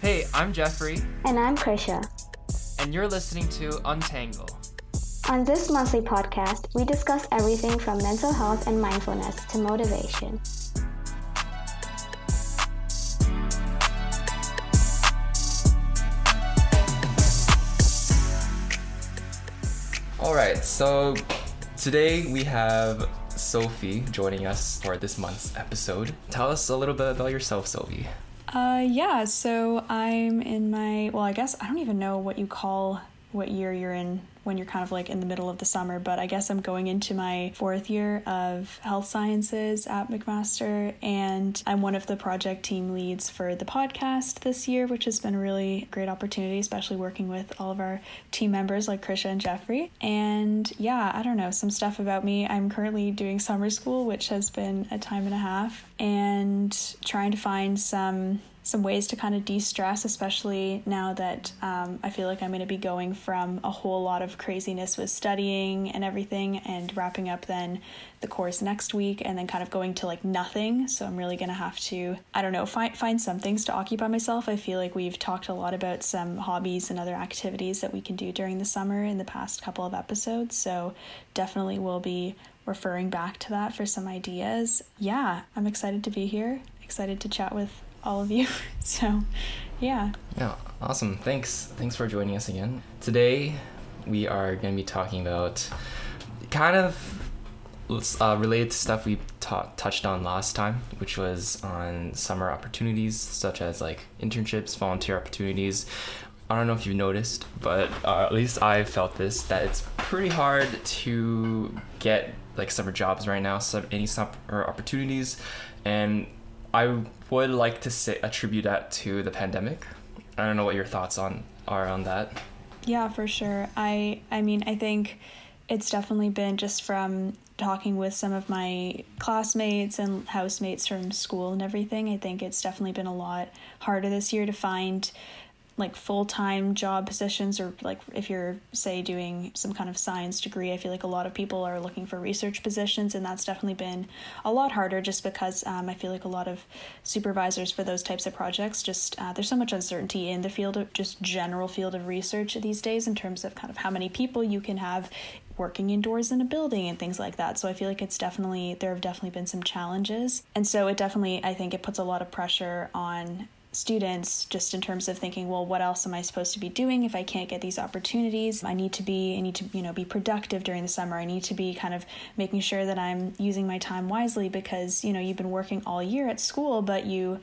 Hey, I'm Jeffrey, And I'm Krisha. and you're listening to Untangle. On this monthly podcast, we discuss everything from mental health and mindfulness to motivation. So today we have Sophie joining us for this month's episode. Tell us a little bit about yourself, Sophie. Uh, yeah, so I'm in my, well, I guess I don't even know what you call what year you're in when you're kind of like in the middle of the summer, but I guess I'm going into my fourth year of health sciences at McMaster, and I'm one of the project team leads for the podcast this year, which has been a really great opportunity, especially working with all of our team members like Krisha and Jeffrey. And yeah, I don't know, some stuff about me. I'm currently doing summer school, which has been a time and a half, and trying to find some some ways to kind of de-stress especially now that um, i feel like i'm going to be going from a whole lot of craziness with studying and everything and wrapping up then the course next week and then kind of going to like nothing. So i'm really going to have to i don't know find, find some things to occupy myself. I feel like we've talked a lot about some hobbies and other activities that we can do during the summer in the past couple of episodes. So definitely will be referring back to that for some ideas. Yeah i'm excited to be here excited to chat with all of you. So, yeah. Yeah, awesome. Thanks. Thanks for joining us again. Today we are going to be talking about kind of uh, related to stuff we ta- touched on last time, which was on summer opportunities such as like internships, volunteer opportunities. I don't know if you've noticed, but uh, at least I felt this that it's pretty hard to get like summer jobs right now, some any summer opportunities, and I would like to say attribute that to the pandemic. I don't know what your thoughts on are on that. Yeah, for sure. I I mean, I think it's definitely been just from talking with some of my classmates and housemates from school and everything. I think it's definitely been a lot harder this year to find like full-time job positions or like if you're say doing some kind of science degree i feel like a lot of people are looking for research positions and that's definitely been a lot harder just because um, i feel like a lot of supervisors for those types of projects just uh, there's so much uncertainty in the field of just general field of research these days in terms of kind of how many people you can have working indoors in a building and things like that. So I feel like it's definitely there have definitely been some challenges. And so it definitely I think it puts a lot of pressure on students just in terms of thinking well what else am i supposed to be doing if i can't get these opportunities? I need to be i need to you know be productive during the summer. I need to be kind of making sure that i'm using my time wisely because you know you've been working all year at school but you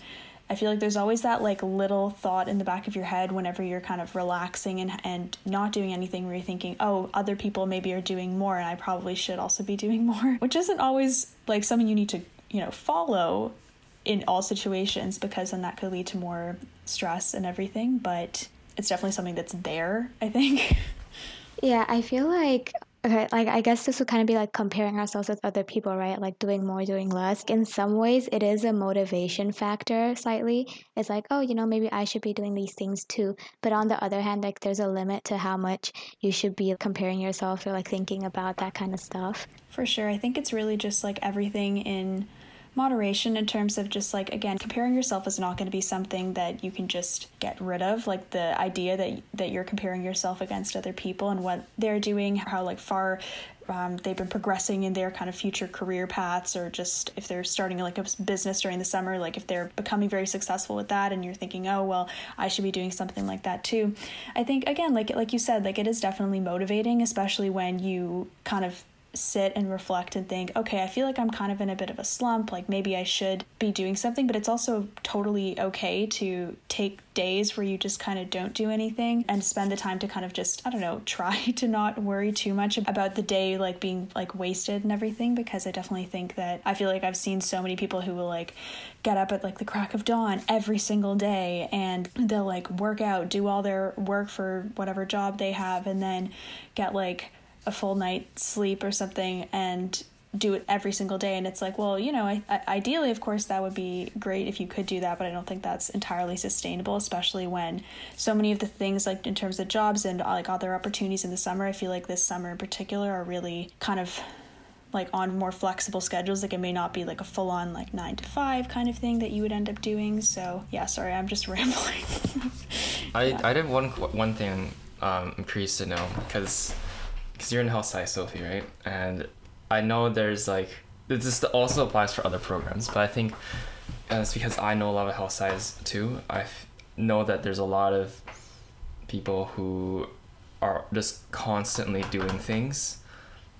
I feel like there's always that like little thought in the back of your head whenever you're kind of relaxing and and not doing anything where you're thinking, oh, other people maybe are doing more and I probably should also be doing more, which isn't always like something you need to, you know, follow in all situations because then that could lead to more stress and everything, but it's definitely something that's there, I think. Yeah, I feel like okay, like I guess this would kind of be like comparing ourselves with other people, right? Like doing more, doing less. In some ways, it is a motivation factor slightly. It's like, oh, you know, maybe I should be doing these things too. But on the other hand, like there's a limit to how much you should be comparing yourself or like thinking about that kind of stuff. For sure. I think it's really just like everything in moderation in terms of just like again comparing yourself is not going to be something that you can just get rid of like the idea that that you're comparing yourself against other people and what they're doing how like far um, they've been progressing in their kind of future career paths or just if they're starting like a business during the summer like if they're becoming very successful with that and you're thinking oh well i should be doing something like that too. I think again like like you said like it is definitely motivating especially when you kind of sit and reflect and think, okay, I feel like I'm kind of in a bit of a slump. Like maybe I should be doing something, but it's also totally okay to take days where you just kind of don't do anything and spend the time to kind of just, I don't know, try to not worry too much about the day like being like wasted and everything because I definitely think that I feel like I've seen so many people who will like get up at like the crack of dawn every single day and they'll like work out, do all their work for whatever job they have and then get like a full night's sleep or something and do it every single day. And it's like well you know I, I, ideally of course that would be great if you could do that but i don't think that's entirely sustainable especially when so many of the things like in terms of jobs and like other opportunities in the summer i feel like this summer in particular are really kind of like on more flexible schedules. Like it may not be like a full on like 9 to 5 kind of thing that you would end up doing. So yeah sorry i'm just rambling. I yeah. i did one one thing um, i'm curious to know because because you're in health science sophie right and I know there's like this also applies for other programs, but I think it's because I know a lot of health science too. I know that there's a lot of people who are just constantly doing things.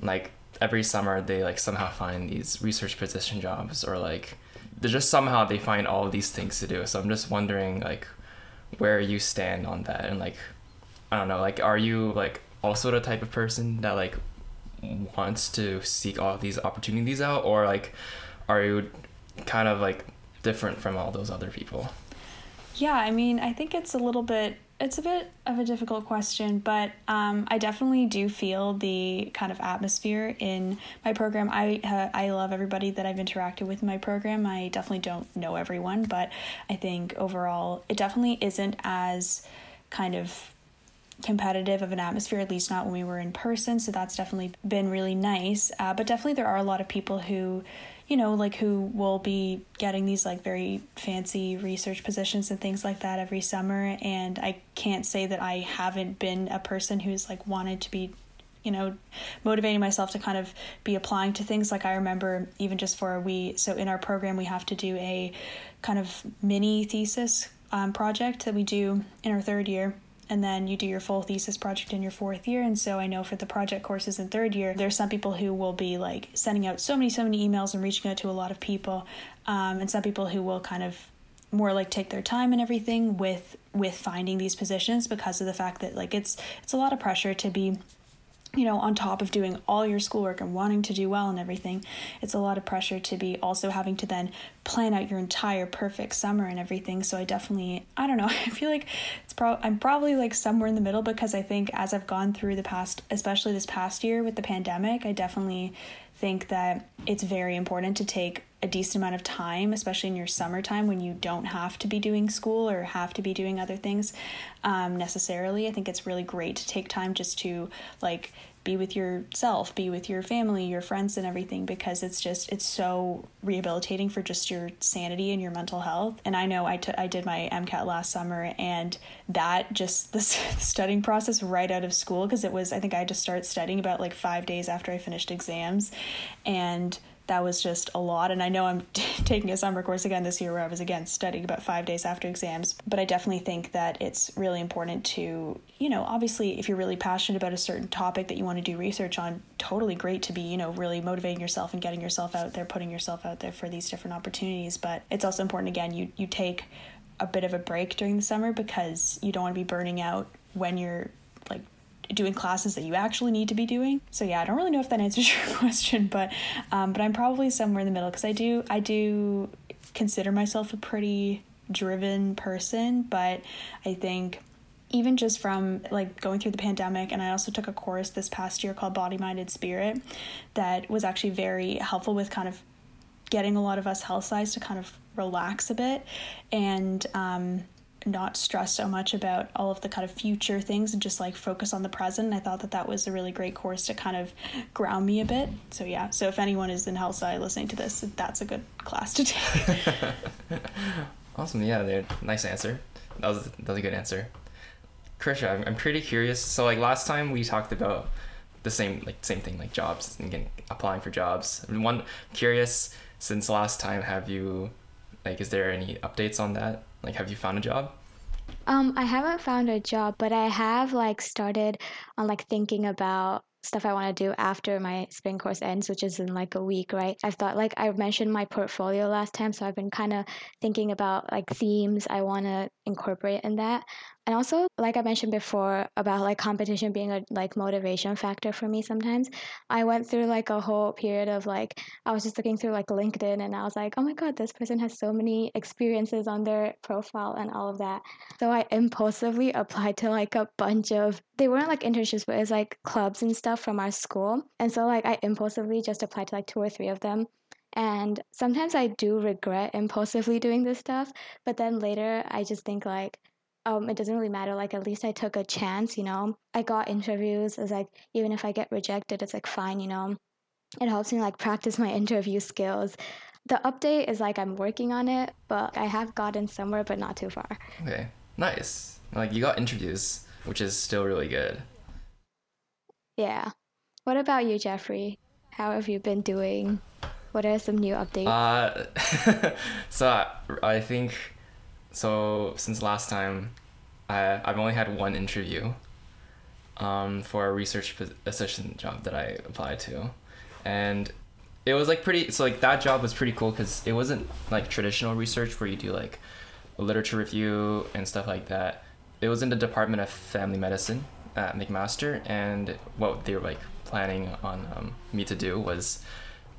Like every summer, they like somehow find these research position jobs, or like they just somehow they find all these things to do. So I'm just wondering like where you stand on that, and like I don't know, like are you like also the type of person that like wants to seek all these opportunities out or like are you kind of like different from all those other people yeah i mean i think it's a little bit it's a bit of a difficult question, but um, I definitely do feel the kind of atmosphere in my program. I uh, I love everybody that I've interacted with in my program. I definitely don't know everyone, but I think overall it definitely isn't as kind of competitive of an atmosphere, at least not when we were in person. So that's definitely been really nice. Uh, but definitely, there are a lot of people who, you know, like who will be getting these like very fancy research positions and things like that every summer. And I can't say that I haven't been a person who's like wanted to be you know motivating myself to kind of be applying to things like i remember even just for we so in our program we have to do a kind of mini thesis um, project that we do in our third year and then you do your full thesis project in your fourth year. And so I know for the project courses in third year, there's some people who will be like sending out so many, so many emails and reaching out to a lot of people, um, and some people who will kind of more like take their time and everything with with finding these positions because of the fact that like it's it's a lot of pressure to be you know, on top of doing all your schoolwork and wanting to do well and everything, it's a lot of pressure to be also having to then plan out your entire perfect summer and everything. So I definitely, I don't know, I feel like it's pro I'm probably like somewhere in the middle because I think as I've gone through the past, especially this past year with the pandemic, I definitely think that it's very important to take a decent amount of time, especially in your summertime when you don't have to be doing school or have to be doing other things um, necessarily. I think it's really great to take time just to like be with yourself, be with your family, your friends, and everything because it's just it's so rehabilitating for just your sanity and your mental health. And I know I, t- I did my MCAT last summer, and that just the studying process right out of school because it was I think I had to start studying about like five days after I finished exams, and that was just a lot. And I know I'm taking a summer course again this year where I was again studying about five days after exams. But I definitely think that it's really important to, you know, obviously, if you're really passionate about a certain topic that you want to do research on, totally great to be, you know, really motivating yourself and getting yourself out there, putting yourself out there for these different opportunities. But it's also important, again, you, you take a bit of a break during the summer because you don't want to be burning out when you're doing classes that you actually need to be doing. So yeah, I don't really know if that answers your question, but um, but I'm probably somewhere in the middle because I do I do consider myself a pretty driven person, but I think even just from like going through the pandemic and i also took a course this past year called body minded spirit that was actually very helpful with kind of getting a lot of us health size to kind of relax a bit and um, not stress so much about all of the kind of future things and just like focus on the present. And I thought that that was a really great course to kind of ground me a bit. So yeah, so if anyone is in sci listening to this, that's a good class to take. awesome. Yeah, there. nice answer. That was that was a good answer. Krisha, I'm, I'm pretty curious. So like last time we talked about the same like same thing like jobs and getting applying for jobs. One curious since last time have you like is there any updates on that? Like, have you found a job? Um, I haven't found a job, but I have like started on like thinking about stuff I want to do after my spring course ends, which is in like a week, right? I've thought like I mentioned my portfolio last time, so I've been kind of thinking about like themes I want to incorporate in that. And also, like I mentioned before about like competition being a like motivation factor for me sometimes, I went through like a whole period of like I was just looking through like LinkedIn and I was like, "Oh my god, this person has so many experiences on their profile and all of that." So I impulsively applied to like a bunch of they weren't like internships, but it's like clubs and stuff from our school. And so like I impulsively just applied to like two or three of them. And sometimes I do regret impulsively doing this stuff, but then later I just think like um, it doesn't really matter. Like at least I took a chance, you know. I got interviews. It's like even if I get rejected, it's like fine, you know. It helps me like practice my interview skills. The update is like I'm working on it, but I have gotten somewhere, but not too far. Okay, nice. Like you got interviews, which is still really good. Yeah. What about you, Jeffrey? How have you been doing? What are some new updates? Uh, so I, I think so since last time, I I've only had one interview. Um, for a research assistant job that I applied to, and it was like pretty. So like that job was pretty cool because it wasn't like traditional research where you do like a literature review and stuff like that. It was in the Department of Family Medicine at McMaster, and what they were like planning on um, me to do was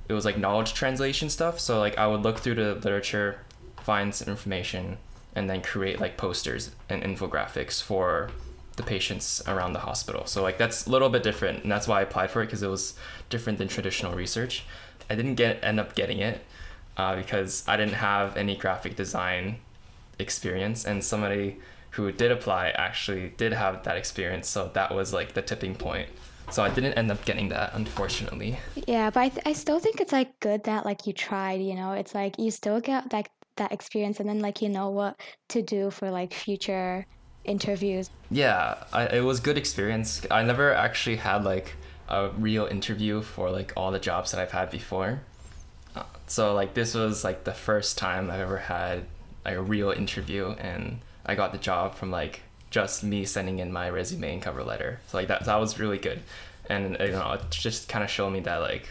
it was like knowledge translation stuff. So like I would look through the literature, find some information, and then create like posters and infographics for the patients around the hospital. So like that's a little bit different, and that's why I applied for it because it was different than traditional research. I didn't get end up getting it uh, because I didn't have any graphic design experience, and somebody who did apply actually did have that experience. So that was like the tipping point. So I didn't end up getting that, unfortunately. Yeah, but I, th- I still think it's like good that like you tried. You know, it's like you still get like that experience and then like you know what to do for like future interviews. Yeah I, it was good experience. I never actually had like a real interview for like all the jobs that i've had before. Uh, so like this was like the first time i've ever had like a real interview and i got the job from like just me sending in my resume and cover letter. So like that that was really good. And you know it just kind of showed me that like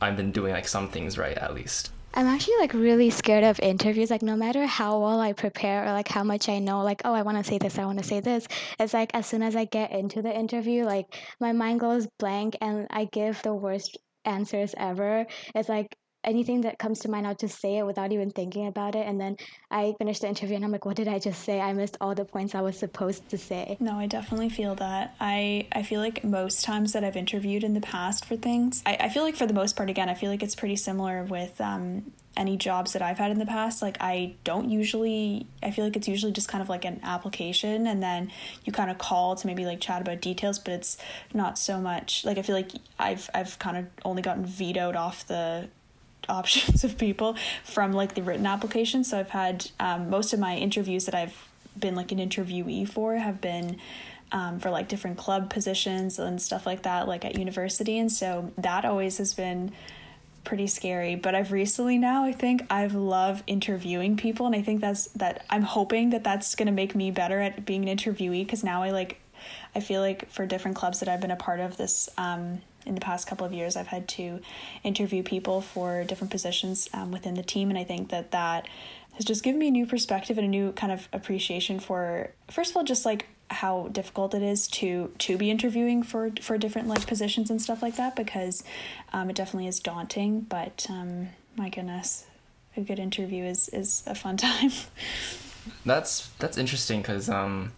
i've been doing like some things right at least I'm actually like really scared of interviews. Like no matter how well I prepare or like how much I know, like oh I want to say this, I want to say this. It's like as soon as I get into the interview, like my mind goes blank and I give the worst answers ever. It's like anything that comes to mind, I'll just say it without even thinking about it. And then I finish the interview and I'm like, what did I just say? I missed all the points I was supposed to say. No, I definitely feel that. I, I feel like most times that I've interviewed in the past for things, I, I feel like for the most part, again, I feel like it's pretty similar with um, any jobs that I've had in the past, like I don't usually, I feel like it's usually just kind of like an application and then you kind of call to maybe like chat about details, but it's not so much like I feel like I've, I've kind of only gotten vetoed off the options of people from like the written application. So I've had um, most of my interviews that I've been like an interviewee for have been um, for like different club positions and stuff like that, like at university. And so that always has been pretty scary but i've recently now i think i've loved interviewing people and i think that's that i'm hoping that that's going to make me better at being an interviewee because now i like i feel like for different clubs that i've been a part of this um, in the past couple of years, I've had to interview people for different positions um, within the team, and I think that that has just given me a new perspective and a new kind of appreciation for, first of all, just like how difficult it is to to be interviewing for for different like positions and stuff like that because um, it definitely is daunting. But um, my goodness, a good interview is is a fun time. that's that's interesting because um,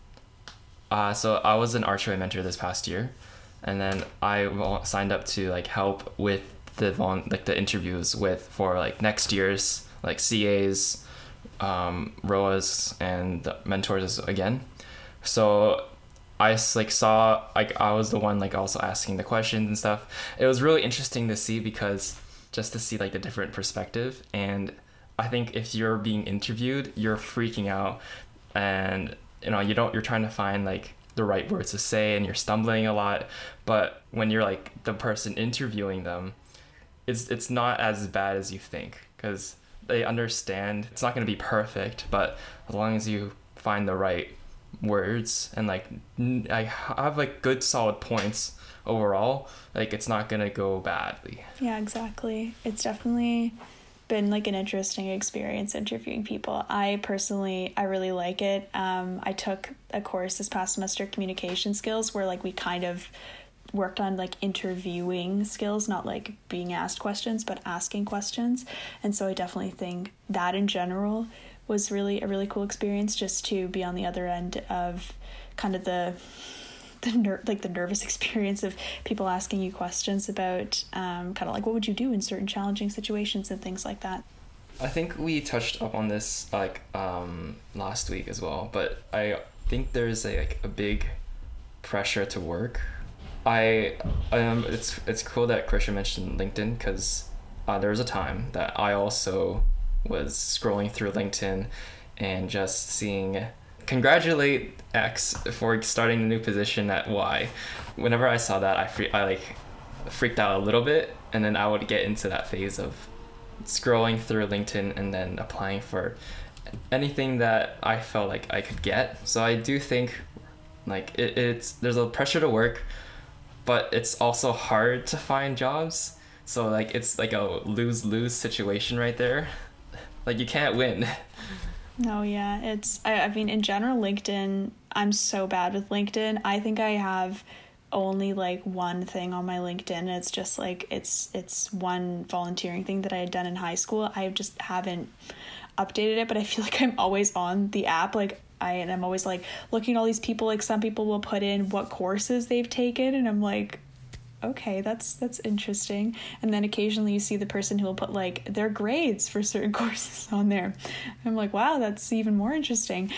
uh, so I was an Archway mentor this past year and then I signed up to like help with the like the interviews with for like next year's like CAs, um, ROAs, and mentors again. So I like saw like I was the one like also asking the questions and stuff. It was really interesting to see because just to see like the different perspective and I think if you're being interviewed, you're freaking out and you know you don't you're trying to find like the right words to say and you're stumbling a lot but when you're like the person interviewing them it's it's not as bad as you think because they understand. It's not going to be perfect but as long as you find the right words and like i have like good solid points overall like it's not going to go badly. Yeah exactly. It's definitely been like an interesting experience interviewing people. I personally, I really like it. Um, I took a course this past semester, communication skills, where like we kind of worked on like interviewing skills, not like being asked questions, but asking questions. And so I definitely think that in general was really a really cool experience just to be on the other end of kind of the the ner- like the nervous experience of people asking you questions about um, kind of like what would you do in certain challenging situations and things like that. I think we touched up on this like um, last week as well, but I think there's a, like a big pressure to work. I um it's it's cool that Krisha mentioned LinkedIn because uh, there was a time that I also was scrolling through LinkedIn and just seeing congratulate X for starting a new position at Y. Whenever I saw that, I free, I like freaked out a little bit, and then I would get into that phase of scrolling through LinkedIn and then applying for anything that I felt like I could get. So I do think like it, it's there's a pressure to work, but it's also hard to find jobs. So like it's like a lose lose situation right there. Like you can't win. No, yeah, it's. I, I mean, in general, LinkedIn. I'm so bad with LinkedIn. I think I have only like one thing on my LinkedIn. It's just like it's it's one volunteering thing that I had done in high school. I just haven't updated it, but I feel like I'm always on the app. Like I and I'm always like looking at all these people. Like some people will put in what courses they've taken, and I'm like, okay, that's that's interesting. And then occasionally you see the person who will put like their grades for certain courses on there. I'm like, wow, that's even more interesting.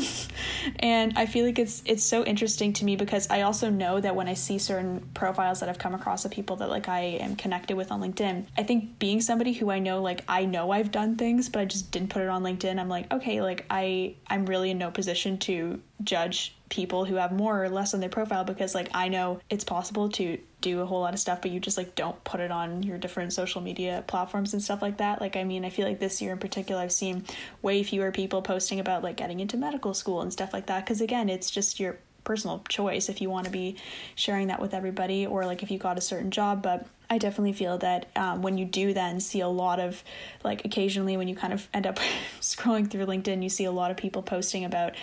and I feel like it's it's so interesting to me because I also know that when I see certain profiles that I've come across of people that like I am connected with on LinkedIn, I think being somebody who I know like I know I've done things, but I just didn't put it on LinkedIn. I'm like, okay, like I I'm really in no position to judge people who have more or less on their profile because like I know it's possible to do a whole lot of stuff but you just like don't put it on your different social media platforms and stuff like that. Like I mean, I feel like this year in particular I've seen way fewer people posting about like getting into medical school and stuff like that because again, it's just your personal choice if you want to be sharing that with everybody or like if you got a certain job but I definitely feel that um, when you do then see a lot of like occasionally when you kind of end up scrolling through LinkedIn, you see a lot of people posting about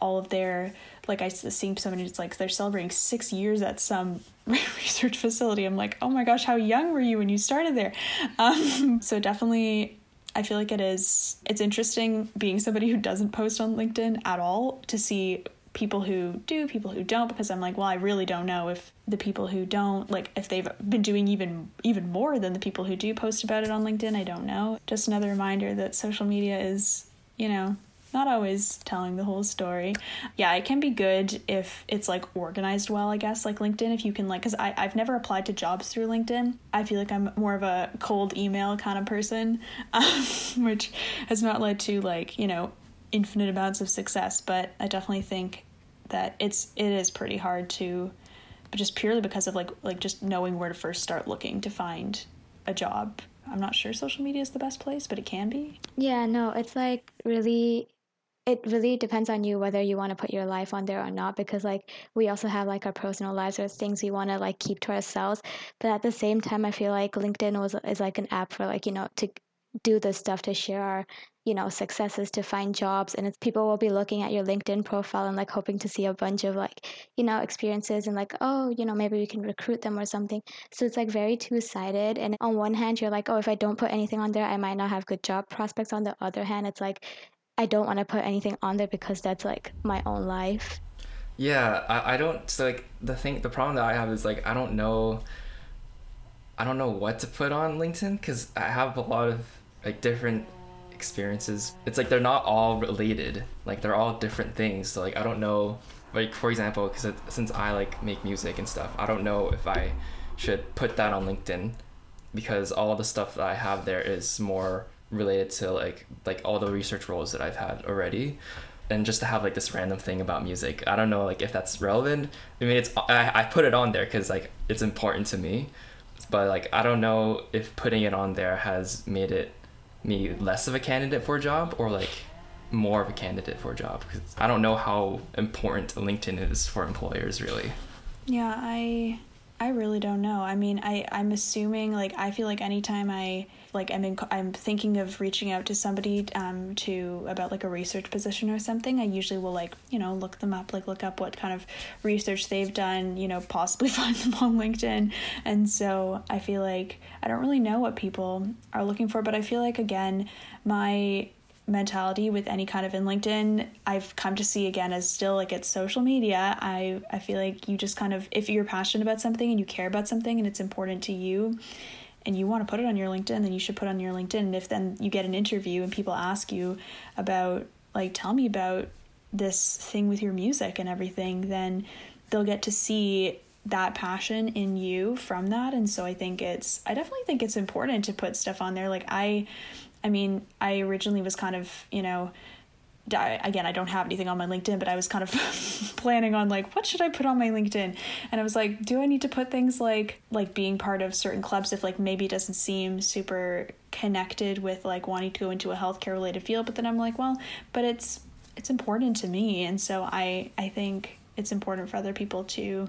all of their like I seen somebody it's like they're celebrating six years at some research facility. I'm like, oh my gosh, how young were you when you started there? Um, so definitely I feel like it is it's interesting being somebody who doesn't post on LinkedIn at all to see people who do, people who don't because I'm like, well, I really don't know if the people who don't like if they've been doing even even more than the people who do post about it on LinkedIn. I don't know. Just another reminder that social media is, you know, not always telling the whole story. Yeah, it can be good if it's like organized well, I guess, like LinkedIn. If you can, like, because I've never applied to jobs through LinkedIn. I feel like I'm more of a cold email kind of person, um, which has not led to, like, you know, infinite amounts of success. But I definitely think that it's it is pretty hard to but just purely because of like like just knowing where to first start looking to find a job. I'm not sure social media is the best place but it can be. Yeah no it's like really it really depends on you whether you want to put your life on there or not because like we also have like our personal lives or things we want to like keep to ourselves. But at the same time i feel like linkedin was is like an app for like you know to do this stuff to share our you know successes to find jobs and it's people will be looking at your linkedin profile and like hoping to see a bunch of like you know experiences and like oh you know maybe we can recruit them or something. So it's like very two-sided and on one hand you're like oh if i don't put anything on there i might not have good job prospects. On the other hand it's like i don't want to put anything on there because that's like my own life. Yeah i, I don't so like the thing the problem that i have is like i don't know i don't know what to put on linkedin because i have a lot of like different experiences it's like they're not all related. Like they're all different things. So like i don't know like for example because since i like make music and stuff i don't know if i should put that on linkedin because all the stuff that i have there is more related to like like all the research roles that i've had already. And just to have like this random thing about music i don't know like if that's relevant. I mean it's i, I put it on there because like it's important to me. But like i don't know if putting it on there has made it me less of a candidate for a job or like more of a candidate for a job because I don't know how important LinkedIn is for employers really. Yeah, I I really don't know. I mean, I I'm assuming like I feel like anytime I like I'm in, I'm thinking of reaching out to somebody um to about like a research position or something, I usually will like, you know, look them up, like look up what kind of research they've done, you know, possibly find them on LinkedIn. And so I feel like I don't really know what people are looking for, but I feel like again, my mentality with any kind of in LinkedIn, I've come to see again as still like it's social media. I I feel like you just kind of if you're passionate about something and you care about something and it's important to you and you want to put it on your LinkedIn, then you should put on your LinkedIn. And if then you get an interview and people ask you about like tell me about this thing with your music and everything, then they'll get to see that passion in you from that and so i think it's i definitely think it's important to put stuff on there like i I mean, I originally was kind of, you know, again, I don't have anything on my LinkedIn, but I was kind of planning on like, what should I put on my LinkedIn? And I was like, do I need to put things like like being part of certain clubs if like maybe it doesn't seem super connected with like wanting to go into a healthcare related field? But then I'm like, well, but it's it's important to me, and so I I think it's important for other people to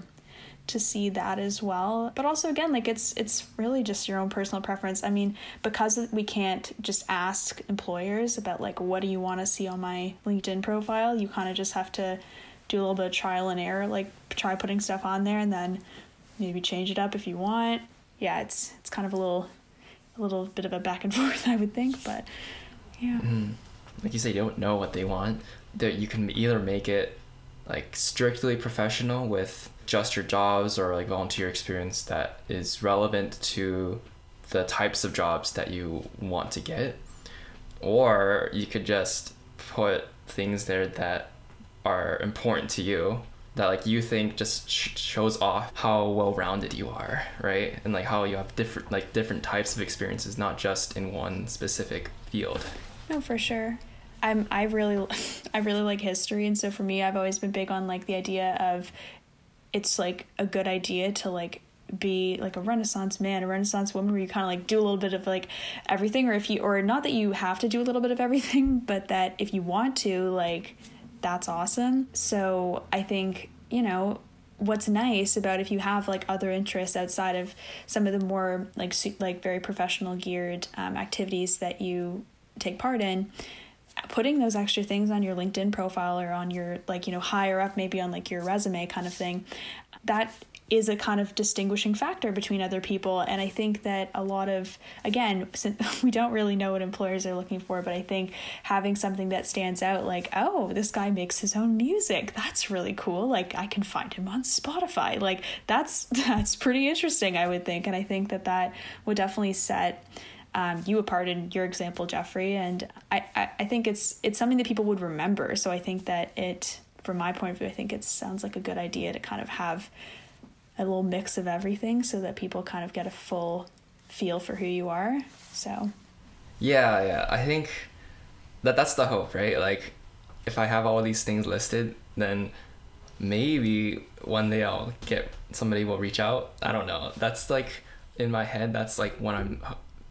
to see that as well. But also again like it's it's really just your own personal preference. I mean because we can't just ask employers about like what do you want to see on my linkedin profile you kind of just have to do a little bit of trial and error like try putting stuff on there and then maybe change it up if you want. Yeah it's it's kind of a little a little bit of a back and forth i would think but yeah. Mm. like you say you don't know what they want. That you can either make it like strictly professional with just your jobs or like volunteer experience that is relevant to the types of jobs that you want to get. Or you could just put things there that are important to you that like you think just sh- shows off how well-rounded you are right? And like how you have different like different types of experiences not just in one specific field. No for sure. I'm i really i really like history. And so for me i've always been big on like the idea of it's like a good idea to like be like a renaissance man a renaissance woman where you kind of like do a little bit of like everything or if you or not that you have to do a little bit of everything but that if you want to like that's awesome. So i think you know what's nice about if you have like other interests outside of some of the more like like very professional geared um, activities that you take part in putting those extra things on your LinkedIn profile or on your like you know higher up maybe on like your resume kind of thing that is a kind of distinguishing factor between other people. And i think that a lot of again we don't really know what employers are looking for but i think having something that stands out like oh this guy makes his own music. That's really cool. Like i can find him on spotify. Like that's that's pretty interesting i would think. And i think that that would definitely set um, you apart in your example, Jeffrey. And I, I, I think it's it's something that people would remember. So I think that it, from my point of view, I think it sounds like a good idea to kind of have a little mix of everything so that people kind of get a full feel for who you are. So Yeah, yeah. I think that that's the hope, right? Like if I have all these things listed, then maybe one day I'll get somebody will reach out. I don't know. That's like in my head that's like what I'm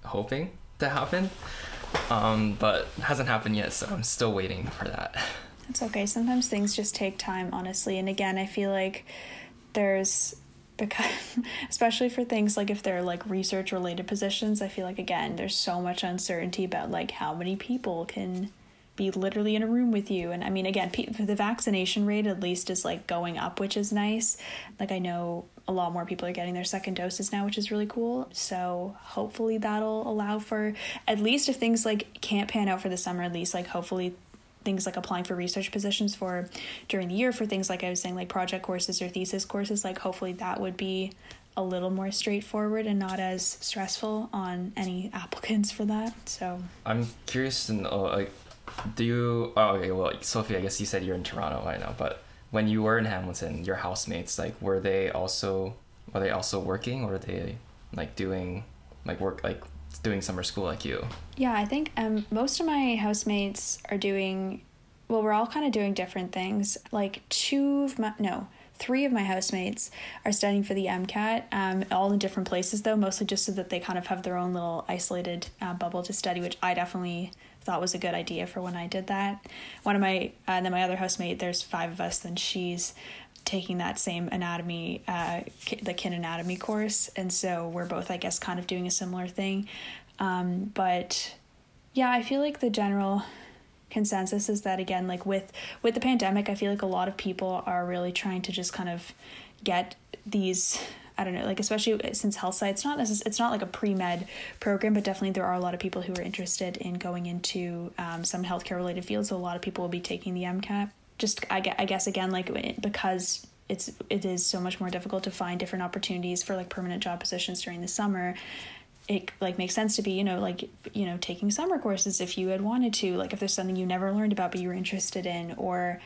hoping to happen, um, but hasn't happened yet. So I'm still waiting for that. It's okay. Sometimes things just take time, honestly. And again, I feel like there's because especially for things like if they're like research related positions i feel like again there's so much uncertainty about like how many people can be literally in a room with you and i mean again the vaccination rate at least is like going up which is nice like i know a lot more people are getting their second doses now, which is really cool. So hopefully that'll allow for at least if things like can't pan out for the summer, at least like hopefully things like applying for research positions for during the year for things like I was saying like project courses or thesis courses, like hopefully that would be a little more straightforward and not as stressful on any applicants for that. So I'm curious to know like do you oh okay well Sophie I guess you said you're in Toronto right now but when you were in Hamilton, your housemates, like, were they also were they also working, or were they like doing like work like doing summer school like you? Yeah, I think um most of my housemates are doing. Well, we're all kind of doing different things. Like two of my no, three of my housemates are studying for the MCAT, um, all in different places though, mostly just so that they kind of have their own little isolated uh, bubble to study, which I definitely thought was a good idea for when I did that. One of my, uh, and then my other housemate, there's five of us, then she's taking that same anatomy, uh, the kin anatomy course, and so we're both, I guess, kind of doing a similar thing. Um, but yeah, I feel like the general consensus is that again, like with with the pandemic, I feel like a lot of people are really trying to just kind of get these I don't know, like especially since health sci, it's not necess- it's not like a pre med program, but definitely there are a lot of people who are interested in going into um, some healthcare related fields. So a lot of people will be taking the MCAT. Just I guess, I guess again like because it's it is so much more difficult to find different opportunities for like permanent job positions during the summer it like makes sense to be you know like you know taking summer courses if you had wanted to like if there's something you never learned about but you were interested in or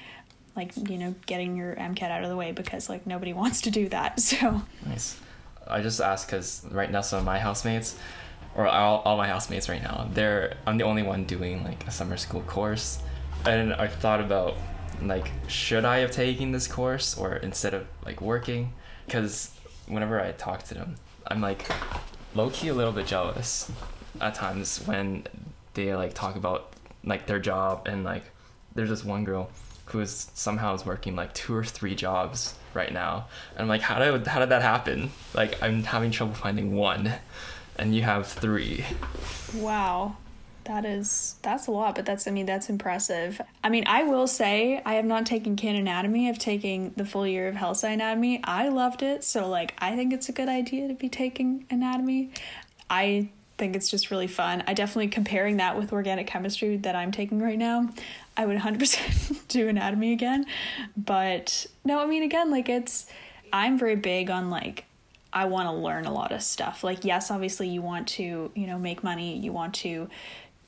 like you know getting your MCAT out of the way because like nobody wants to do that. So nice. I just asked because right now some of my housemates, or all, all my housemates right now, they're I'm the only one doing like a summer school course, and I thought about like should I have taken this course or instead of like working, because whenever I talk to them, I'm like low key a little bit jealous at times when they like talk about like their job and like there's this one girl who is somehow is working like two or three jobs right now. And I'm like, how did how did that happen? Like I'm having trouble finding one, and you have three. Wow. That is that's a lot, but that's I mean that's impressive. I mean I will say I have not taken kin anatomy. I've taken the full year of health anatomy. I loved it, so like I think it's a good idea to be taking anatomy. I think it's just really fun. I definitely comparing that with organic chemistry that I'm taking right now. I would 100% do anatomy again. But no, I mean, again, like it's, I'm very big on like, I want to learn a lot of stuff. Like, yes, obviously you want to, you know, make money, you want to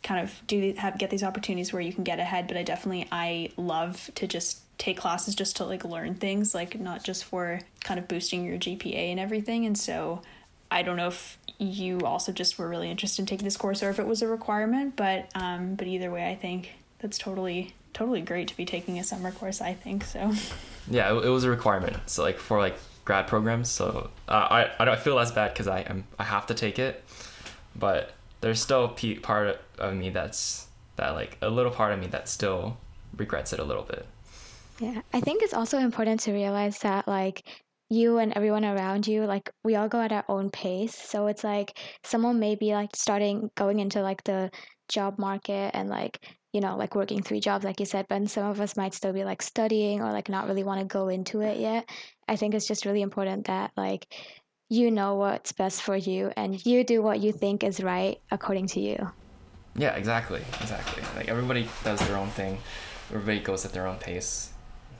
kind of do have get these opportunities where you can get ahead, but I definitely I love to just take classes just to like learn things, like not just for kind of boosting your GPA and everything. And so I don't know if you also just were really interested in taking this course or if it was a requirement, but um but either way I think that's totally totally great to be taking a summer course. I think so. Yeah, it, it was a requirement. So like for like grad programs, so uh, I I don't feel as bad because I am I have to take it, but there's still a part of me that's that like a little part of me that still regrets it a little bit. Yeah, I think it's also important to realize that like you and everyone around you like we all go at our own pace so it's like someone may be like starting going into like the job market and like you know, like working three jobs, like you said, but some of us might still be like studying or like not really want to go into it yet. I think it's just really important that like you know what's best for you and you do what you think is right according to you. Yeah, exactly. Exactly. Like everybody does their own thing, everybody goes at their own pace.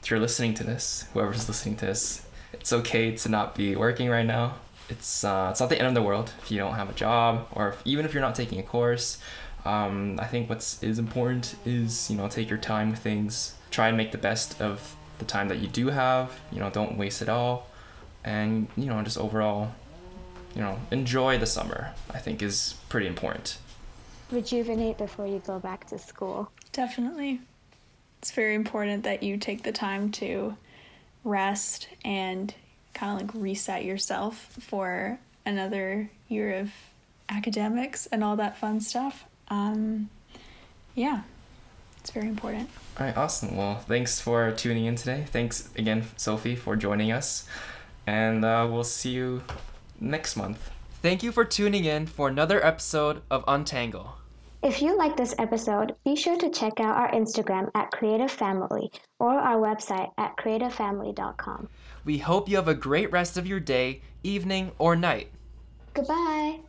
If you're listening to this, whoever's listening to this, it's okay to not be working right now. It's uh, it's not the end of the world if you don't have a job or if, even if you're not taking a course um, I think what's is important is you know take your time with things. Try and make the best of the time that you do have. You know, don't waste it all, and you know just overall, you know, enjoy the summer. I think is pretty important. Rejuvenate before you go back to school. Definitely, it's very important that you take the time to rest and kind of like reset yourself for another year of academics and all that fun stuff um, yeah, it's very important. All right, awesome. Well, thanks for tuning in today. Thanks again, Sophie, for joining us. And uh, we'll see you next month. Thank you for tuning in for another episode of Untangle. If you like this episode, be sure to check out our Instagram at Creative Family or our website at creativefamily.com. We hope you have a great rest of your day, evening, or night. Goodbye.